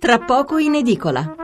tra poco in edicola.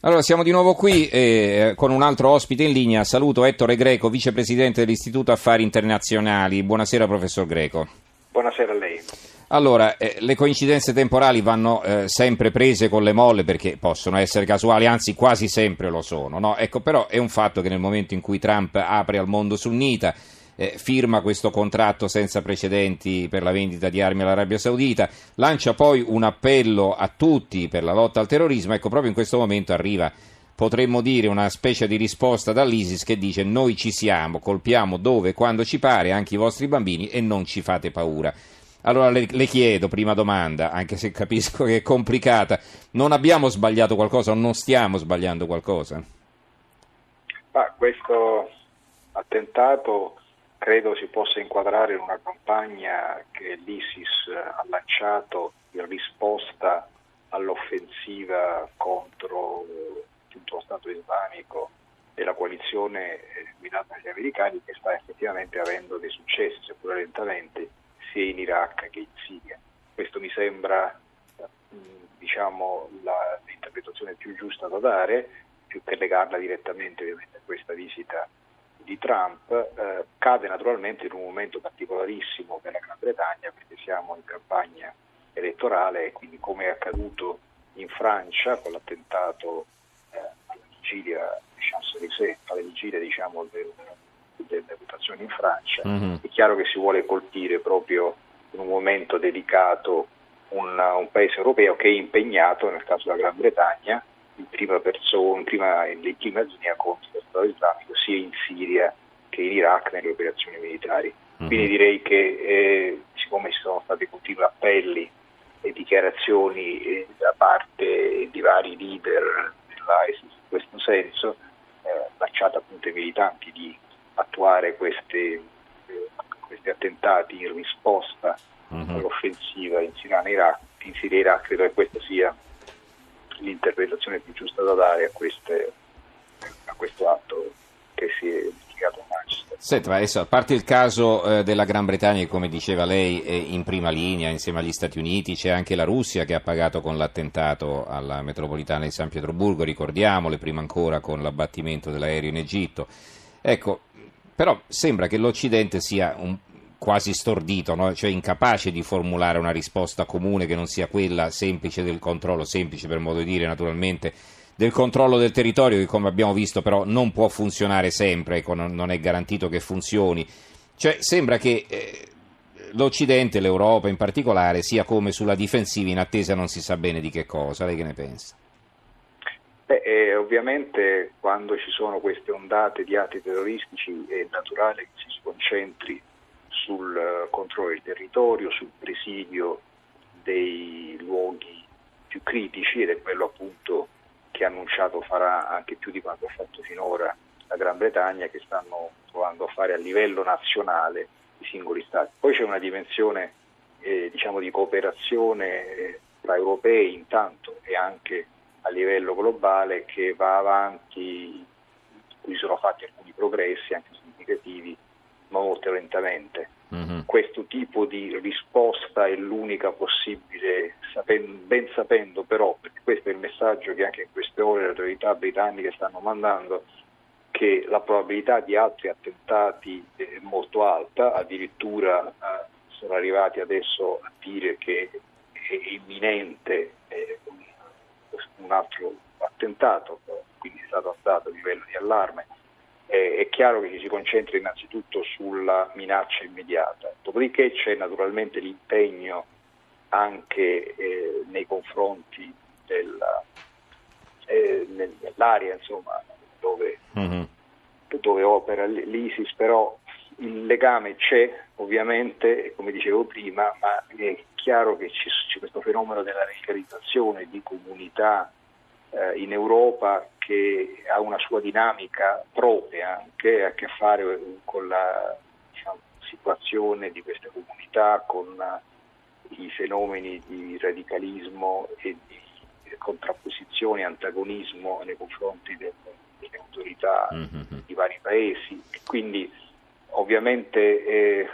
Allora, siamo di nuovo qui eh, con un altro ospite in linea. Saluto Ettore Greco, vicepresidente dell'Istituto Affari Internazionali. Buonasera, professor Greco. Buonasera a lei. Allora, eh, le coincidenze temporali vanno eh, sempre prese con le molle perché possono essere casuali, anzi quasi sempre lo sono. No? Ecco, però è un fatto che nel momento in cui Trump apre al mondo sunnita, eh, firma questo contratto senza precedenti per la vendita di armi all'Arabia Saudita, lancia poi un appello a tutti per la lotta al terrorismo, ecco proprio in questo momento arriva potremmo dire una specie di risposta dall'ISIS che dice noi ci siamo, colpiamo dove e quando ci pare anche i vostri bambini e non ci fate paura. Allora le, le, chiedo, prima domanda, anche se capisco che è complicata, non abbiamo sbagliato qualcosa o non stiamo sbagliando qualcosa? Ah, questo attentato credo si possa inquadrare in una campagna che l'ISIS ha lanciato in risposta all'offensiva contro tutto lo Stato islamico e la coalizione guidata dagli americani che sta effettivamente avendo dei successi, seppur lentamente, sia in Iraq che in Siria. Questo mi sembra diciamo, la, l'interpretazione più giusta da dare, più che legarla direttamente ovviamente a questa visita di Trump eh, cade naturalmente in un momento particolarissimo per la Gran Bretagna perché siamo in campagna elettorale e quindi come è accaduto in Francia con l'attentato eh, alla vigilia di Champs-Élysées, alla vigilia diciamo, del, delle votazioni in Francia, mm-hmm. è chiaro che si vuole colpire proprio in un momento delicato un, un paese europeo che è impegnato, nel caso della Gran Bretagna, in prima persona, in prima, in prima linea contro lo Stato islamico sia in Siria che in Iraq nelle operazioni militari. Mm-hmm. Quindi direi che eh, siccome ci sono stati continui appelli e dichiarazioni eh, da parte di vari leader dell'ISIS in questo senso, eh, lanciata appunto ai militanti di attuare questi, eh, questi attentati in risposta mm-hmm. all'offensiva in Siria e Iraq, in Siria e Iraq, credo che questa sia l'interpretazione più giusta da dare a, queste, a questo atto che si è litigato a Manchester. Senta, adesso, a parte il caso eh, della Gran Bretagna, che come diceva lei è in prima linea insieme agli Stati Uniti, c'è anche la Russia che ha pagato con l'attentato alla metropolitana di San Pietroburgo, ricordiamole, prima ancora con l'abbattimento dell'aereo in Egitto. Ecco, però sembra che l'Occidente sia un, quasi stordito, no? cioè incapace di formulare una risposta comune che non sia quella semplice del controllo, semplice per modo di dire naturalmente, del controllo del territorio che come abbiamo visto però non può funzionare sempre, ecco, non è garantito che funzioni. Cioè sembra che eh, l'Occidente, l'Europa in particolare, sia come sulla difensiva in attesa non si sa bene di che cosa. Lei che ne pensa? Beh, eh, ovviamente quando ci sono queste ondate di atti terroristici è naturale che si concentri sul eh, controllo del territorio, sul presidio dei luoghi più critici ed è quello appunto che ha annunciato farà anche più di quanto ha fatto finora la Gran Bretagna che stanno provando a fare a livello nazionale i singoli stati. Poi c'è una dimensione eh, diciamo di cooperazione eh, tra europei intanto e anche a livello globale che va avanti, in cui sono fatti alcuni progressi anche significativi, ma molto lentamente. Mm-hmm. Questo tipo di risposta è l'unica possibile, sapendo, ben sapendo però, perché questo è il messaggio che anche in queste ore le autorità britanniche stanno mandando, che la probabilità di altri attentati è molto alta, addirittura eh, sono arrivati adesso a dire che è imminente eh, un altro attentato, quindi è stato alzato a livello di allarme eh, è chiaro che ci si concentra innanzitutto sulla minaccia immediata, dopodiché c'è naturalmente l'impegno anche eh, nei confronti della, eh, nell'area insomma, dove, mm-hmm. dove, opera l'ISIS, però il legame c'è ovviamente, come dicevo prima, ma è chiaro che c'è questo fenomeno della radicalizzazione di comunità eh, in Europa che ha una sua dinamica propria, che ha a che fare con la diciamo, situazione di queste comunità, con i fenomeni di radicalismo e di contrapposizione, antagonismo nei confronti del, delle autorità mm-hmm. di vari paesi. Quindi ovviamente eh,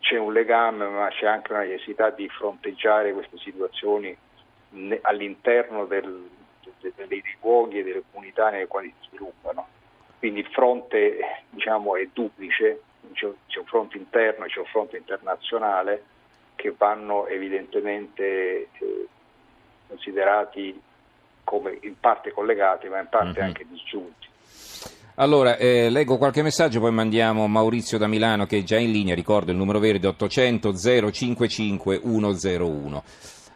c'è un legame, ma c'è anche una necessità di fronteggiare queste situazioni all'interno del, dei luoghi e delle comunità nelle quali si sviluppano. Quindi il fronte diciamo, è duplice, c'è, un fronte interno e c'è un fronte internazionale che vanno evidentemente eh, considerati come in parte collegati ma in parte mm-hmm. anche disgiunti. Allora, eh, leggo qualche messaggio, poi mandiamo Maurizio da Milano che è già in linea, ricordo il numero verde 800 055 101.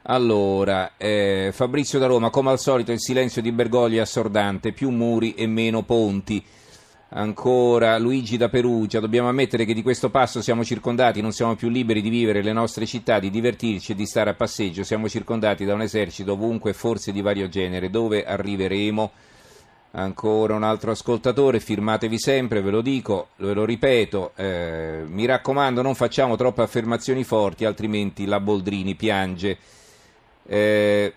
Allora, eh, Fabrizio da Roma, come al solito il silenzio di Bergogli è assordante, più muri e meno ponti. Ancora Luigi da Perugia, dobbiamo ammettere che di questo passo siamo circondati, non siamo più liberi di vivere le nostre città, di divertirci e di stare a passeggio, siamo circondati da un esercito ovunque, forse di vario genere. Dove arriveremo? Ancora un altro ascoltatore, firmatevi sempre, ve lo dico, ve lo ripeto, eh, mi raccomando non facciamo troppe affermazioni forti, altrimenti la Boldrini piange. Eh,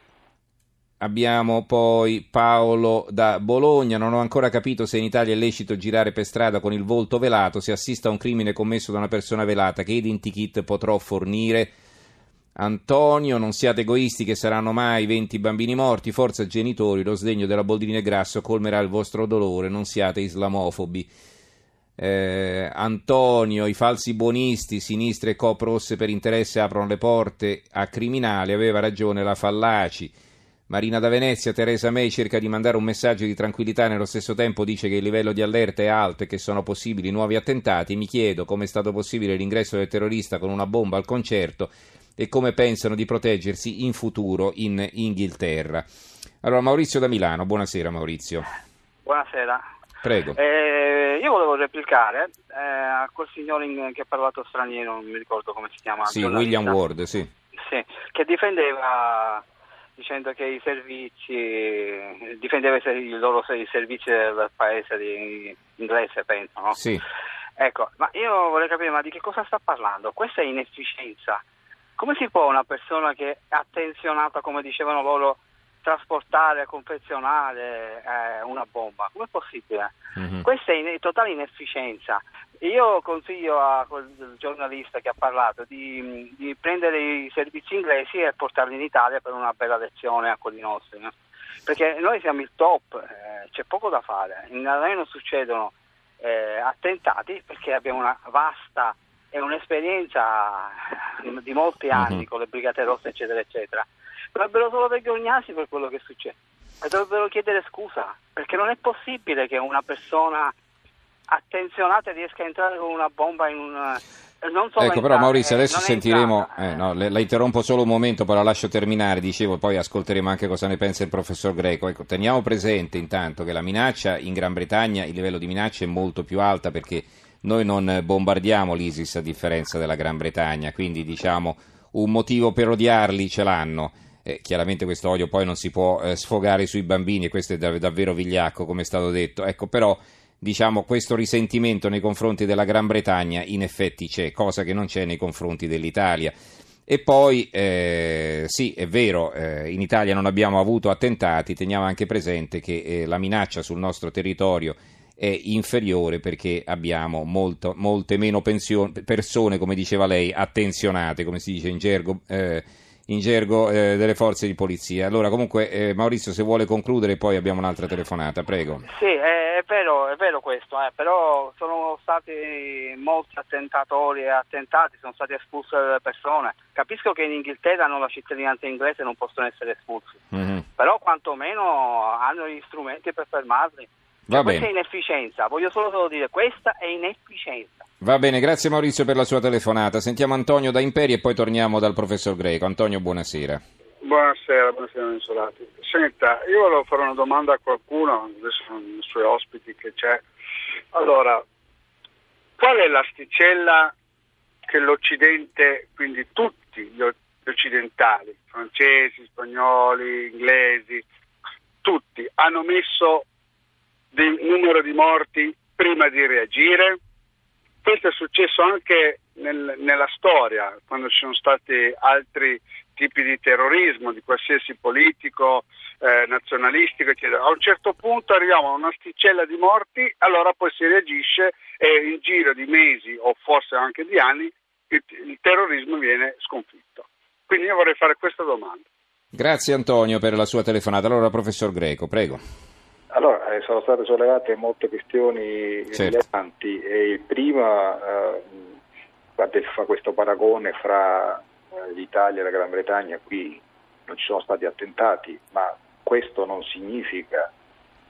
abbiamo poi Paolo da Bologna, non ho ancora capito se in Italia è lecito girare per strada con il volto velato, se assista a un crimine commesso da una persona velata, che identikit potrò fornire? Antonio, non siate egoisti che saranno mai 20 bambini morti, forza genitori, lo sdegno della Boldrini e Grasso colmerà il vostro dolore, non siate islamofobi eh, Antonio, i falsi buonisti, sinistre e coop rosse per interesse aprono le porte a criminali, aveva ragione la Fallaci. Marina da Venezia, Teresa May cerca di mandare un messaggio di tranquillità nello stesso tempo dice che il livello di allerta è alto e che sono possibili nuovi attentati. Mi chiedo come è stato possibile l'ingresso del terrorista con una bomba al concerto e come pensano di proteggersi in futuro in Inghilterra. Allora Maurizio da Milano, buonasera Maurizio. Buonasera. Prego. Eh, io volevo replicare eh, a quel signore in, che ha parlato straniero, non mi ricordo come si chiama. Sì, William Ward, sì. sì. Che difendeva dicendo che i servizi difendeva i loro i servizi del paese di, inglese, penso, no? Sì. Ecco, ma io vorrei capire, ma di che cosa sta parlando? Questa è inefficienza. Come si può una persona che è attenzionata, come dicevano loro, trasportare, confezionare eh, una bomba. Come è possibile? Mm-hmm. Questa è in totale inefficienza. Io consiglio a quel giornalista che ha parlato di, di, prendere i servizi inglesi e portarli in Italia per una bella lezione a quelli nostri. No? Perché noi siamo il top, eh, c'è poco da fare. In noi non succedono eh, attentati perché abbiamo una vasta e un'esperienza di molti anni mm-hmm. con le Brigate Rosse, eccetera, eccetera dovrebbero solo vergognarsi per quello che succede. E dovrebbero chiedere scusa perché non è possibile che una persona attenzionata riesca a entrare con una bomba in un ecco entrare, però Maurizio adesso sentiremo eh, no, la interrompo solo un momento poi la lascio terminare dicevo poi ascolteremo anche cosa ne pensa il professor Greco. Ecco, teniamo presente intanto che la minaccia in Gran Bretagna il livello di minaccia è molto più alta perché noi non bombardiamo l'ISIS a differenza della Gran Bretagna quindi diciamo un motivo per odiarli ce l'hanno eh, chiaramente questo odio poi non si può eh, sfogare sui bambini e questo è dav- davvero vigliacco come è stato detto. Ecco, però diciamo questo risentimento nei confronti della Gran Bretagna in effetti c'è, cosa che non c'è nei confronti dell'Italia. E poi eh, sì, è vero, eh, in Italia non abbiamo avuto attentati, teniamo anche presente che eh, la minaccia sul nostro territorio è inferiore perché abbiamo molto, molte meno pensione, persone, come diceva lei, attenzionate, come si dice in gergo eh, in gergo eh, delle forze di polizia. Allora, comunque, eh, Maurizio, se vuole concludere, poi abbiamo un'altra telefonata, prego. Sì, è, è vero, è vero questo, eh, però sono stati molti attentatori e attentati, sono stati espulse persone. Capisco che in Inghilterra hanno la cittadinanza inglese e non possono essere espulsi, mm-hmm. però quantomeno hanno gli strumenti per fermarli. Cioè, questa è inefficienza, voglio solo, solo dire, questa è inefficienza. Va bene, grazie Maurizio per la sua telefonata. Sentiamo Antonio da Imperi e poi torniamo dal professor Greco. Antonio, buonasera. Buonasera, buonasera Insolati. Senta, io volevo fare una domanda a qualcuno, adesso sono i suoi ospiti che c'è. Allora, qual è l'asticella che l'Occidente, quindi tutti gli occidentali, francesi, spagnoli, inglesi, tutti, hanno messo del numero di morti prima di reagire? Questo è successo anche nel, nella storia, quando ci sono stati altri tipi di terrorismo, di qualsiasi politico, eh, nazionalistico, eccetera. A un certo punto arriviamo a una sticella di morti, allora poi si reagisce e in giro di mesi o forse anche di anni il, il terrorismo viene sconfitto. Quindi io vorrei fare questa domanda. Grazie Antonio per la sua telefonata. Allora, professor Greco, prego. Allora, eh, sono state sollevate molte questioni certo. rilevanti e il prima eh, fa questo paragone fra eh, l'Italia e la Gran Bretagna, qui non ci sono stati attentati, ma questo non significa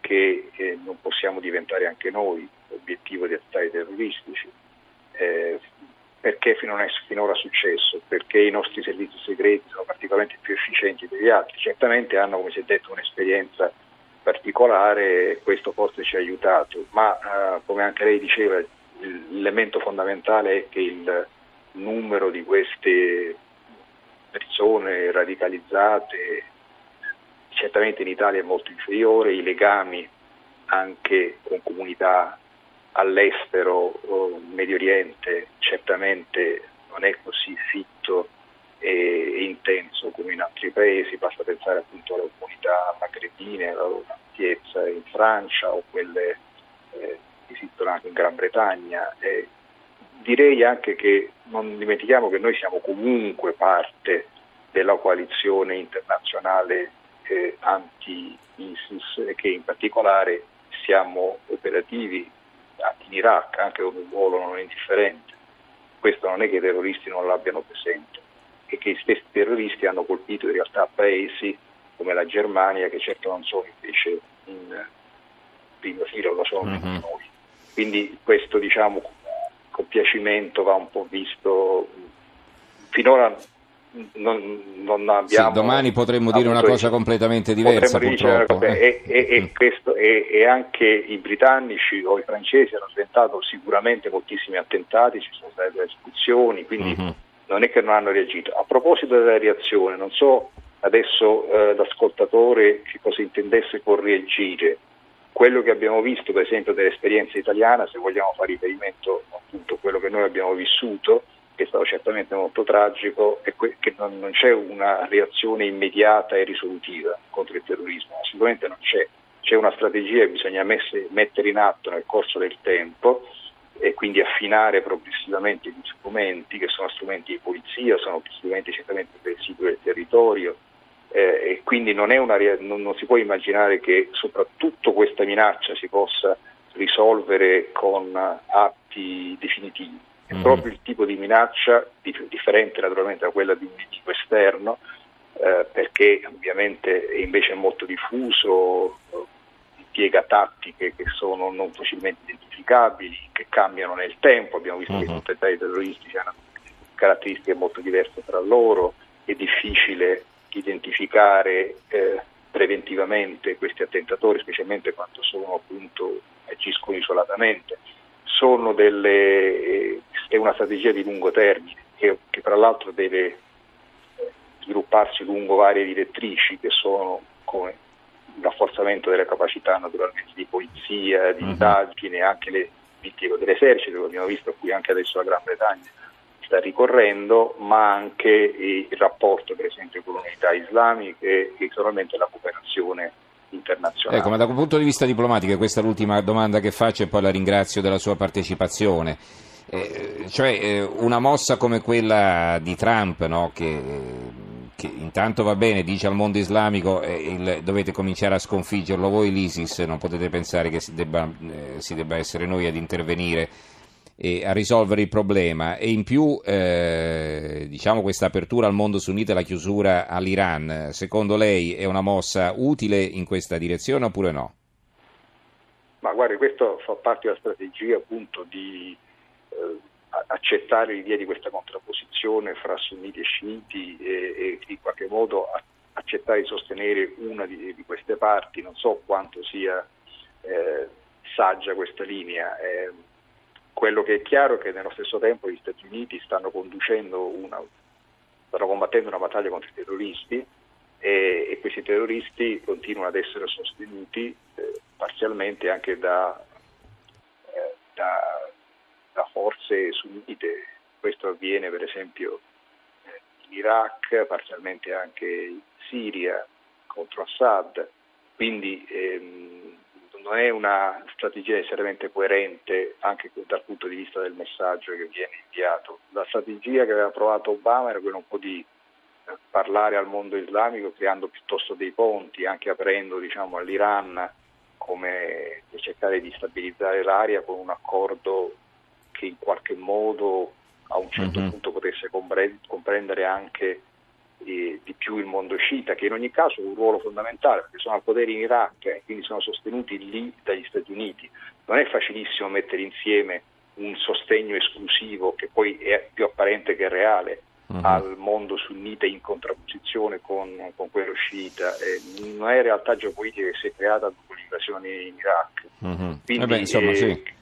che eh, non possiamo diventare anche noi obiettivo di attentati terroristici. Eh, perché finora è finora successo? Perché i nostri servizi segreti sono particolarmente più efficienti degli altri. Certamente hanno, come si è detto, un'esperienza particolare questo forse ci ha aiutato, ma eh, come anche lei diceva, l'elemento fondamentale è che il numero di queste persone radicalizzate certamente in Italia è molto inferiore, i legami anche con comunità all'estero, Medio Oriente, certamente non è così fitto e intenso come in altri paesi, basta pensare appunto alle comunità magrebine, alla loro ampiezza in Francia o quelle eh, che esistono anche in Gran Bretagna. Eh, direi anche che non dimentichiamo che noi siamo comunque parte della coalizione internazionale eh, anti-ISIS e che in particolare siamo operativi anche in Iraq, anche con un ruolo non indifferente. Questo non è che i terroristi non l'abbiano presente, è che gli stessi terroristi hanno colpito in realtà paesi come la Germania che certo non sono invece in prima fila, lo sono mm-hmm. noi. Quindi questo diciamo compiacimento va un po' visto finora non, non abbiamo... Sì, domani potremmo dire una cosa completamente diversa purtroppo. Dire, eh. e, e, e, mm. questo, e, anche i britannici o i francesi hanno sventato sicuramente moltissimi attentati, ci sono state delle espulsioni, quindi mm-hmm. Non è che non hanno reagito. A proposito della reazione, non so adesso eh, l'ascoltatore che cosa intendesse con reagire. Quello che abbiamo visto, per esempio, dell'esperienza italiana, se vogliamo fare riferimento appunto a quello che noi abbiamo vissuto, che è stato certamente molto tragico, è che non, non c'è una reazione immediata e risolutiva contro il terrorismo, assolutamente non c'è. C'è una strategia che bisogna messe, mettere in atto nel corso del tempo e quindi affinare progressivamente gli strumenti, che sono strumenti di polizia, sono strumenti certamente per il sito del territorio, eh, e quindi non, una, non, non si può immaginare che soprattutto questa minaccia si possa risolvere con atti definitivi è mm. proprio il tipo di minaccia, differente naturalmente da quella di un nemico esterno, eh, perché ovviamente è invece molto diffuso, impiega tattiche che sono non facilmente identificabili, che cambiano nel tempo, abbiamo visto mm-hmm. che i attentati terroristici hanno caratteristiche molto diverse tra loro, è difficile identificare eh, preventivamente questi attentatori, specialmente quando sono appunto agiscono isolatamente. Sono delle, è una strategia di lungo termine che, che tra l'altro deve eh, svilupparsi lungo varie direttrici che sono come rafforzamento delle capacità naturalmente di polizia, di uh-huh. indagine, anche le vittive dell'esercito, che abbiamo visto qui anche adesso la Gran Bretagna sta ricorrendo, ma anche il rapporto per esempio con le unità islamiche e naturalmente la cooperazione internazionale. Ecco, ma da un punto di vista diplomatico, questa è l'ultima domanda che faccio e poi la ringrazio della sua partecipazione. Eh, cioè eh, una mossa come quella di Trump, no, che, che, intanto va bene, dice al mondo islamico eh, il, dovete cominciare a sconfiggerlo voi l'ISIS, non potete pensare che si debba, eh, si debba essere noi ad intervenire e a risolvere il problema e in più eh, diciamo questa apertura al mondo sunnita e la chiusura all'Iran, secondo lei è una mossa utile in questa direzione oppure no? Ma guardi, questo fa parte della strategia appunto di accettare l'idea di questa contrapposizione fra sunniti e sciiti e, e in qualche modo accettare di sostenere una di, di queste parti, non so quanto sia eh, saggia questa linea. Eh, quello che è chiaro è che nello stesso tempo gli Stati Uniti stanno conducendo una, stanno combattendo una battaglia contro i terroristi e, e questi terroristi continuano ad essere sostenuti eh, parzialmente anche da, forze sunnite. Questo avviene per esempio eh, in Iraq, parzialmente anche in Siria contro Assad. Quindi ehm, non è una strategia necessariamente coerente anche dal punto di vista del messaggio che viene inviato. La strategia che aveva provato Obama era quella un po' di parlare al mondo islamico creando piuttosto dei ponti, anche aprendo diciamo, all'Iran come cercare di stabilizzare l'area con un accordo che in qualche modo a un certo uh-huh. punto potesse comprendere anche eh, di più il mondo sciita, che in ogni caso ha un ruolo fondamentale perché sono al potere in Iraq e quindi sono sostenuti lì dagli Stati Uniti. Non è facilissimo mettere insieme un sostegno esclusivo che poi è più apparente che reale uh-huh. al mondo sunnita in contrapposizione con, con quello sciita. Eh, non è realtà geopolitica che si è creata dopo l'invasione in Iraq. Uh-huh. Quindi, eh beh, insomma, eh, sì.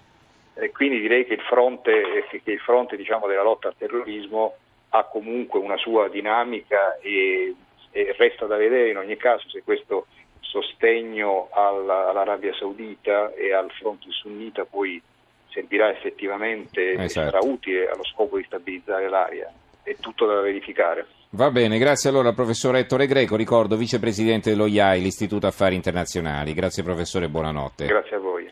Eh, quindi, direi che il fronte, che il fronte diciamo, della lotta al terrorismo ha comunque una sua dinamica e, e resta da vedere in ogni caso se questo sostegno alla, all'Arabia Saudita e al fronte sunnita poi servirà effettivamente esatto. e sarà utile allo scopo di stabilizzare l'area. È tutto da verificare. Va bene, grazie allora al professore Ettore Greco, ricordo vicepresidente dello IAI, l'Istituto Affari Internazionali. Grazie professore, buonanotte. Grazie a voi.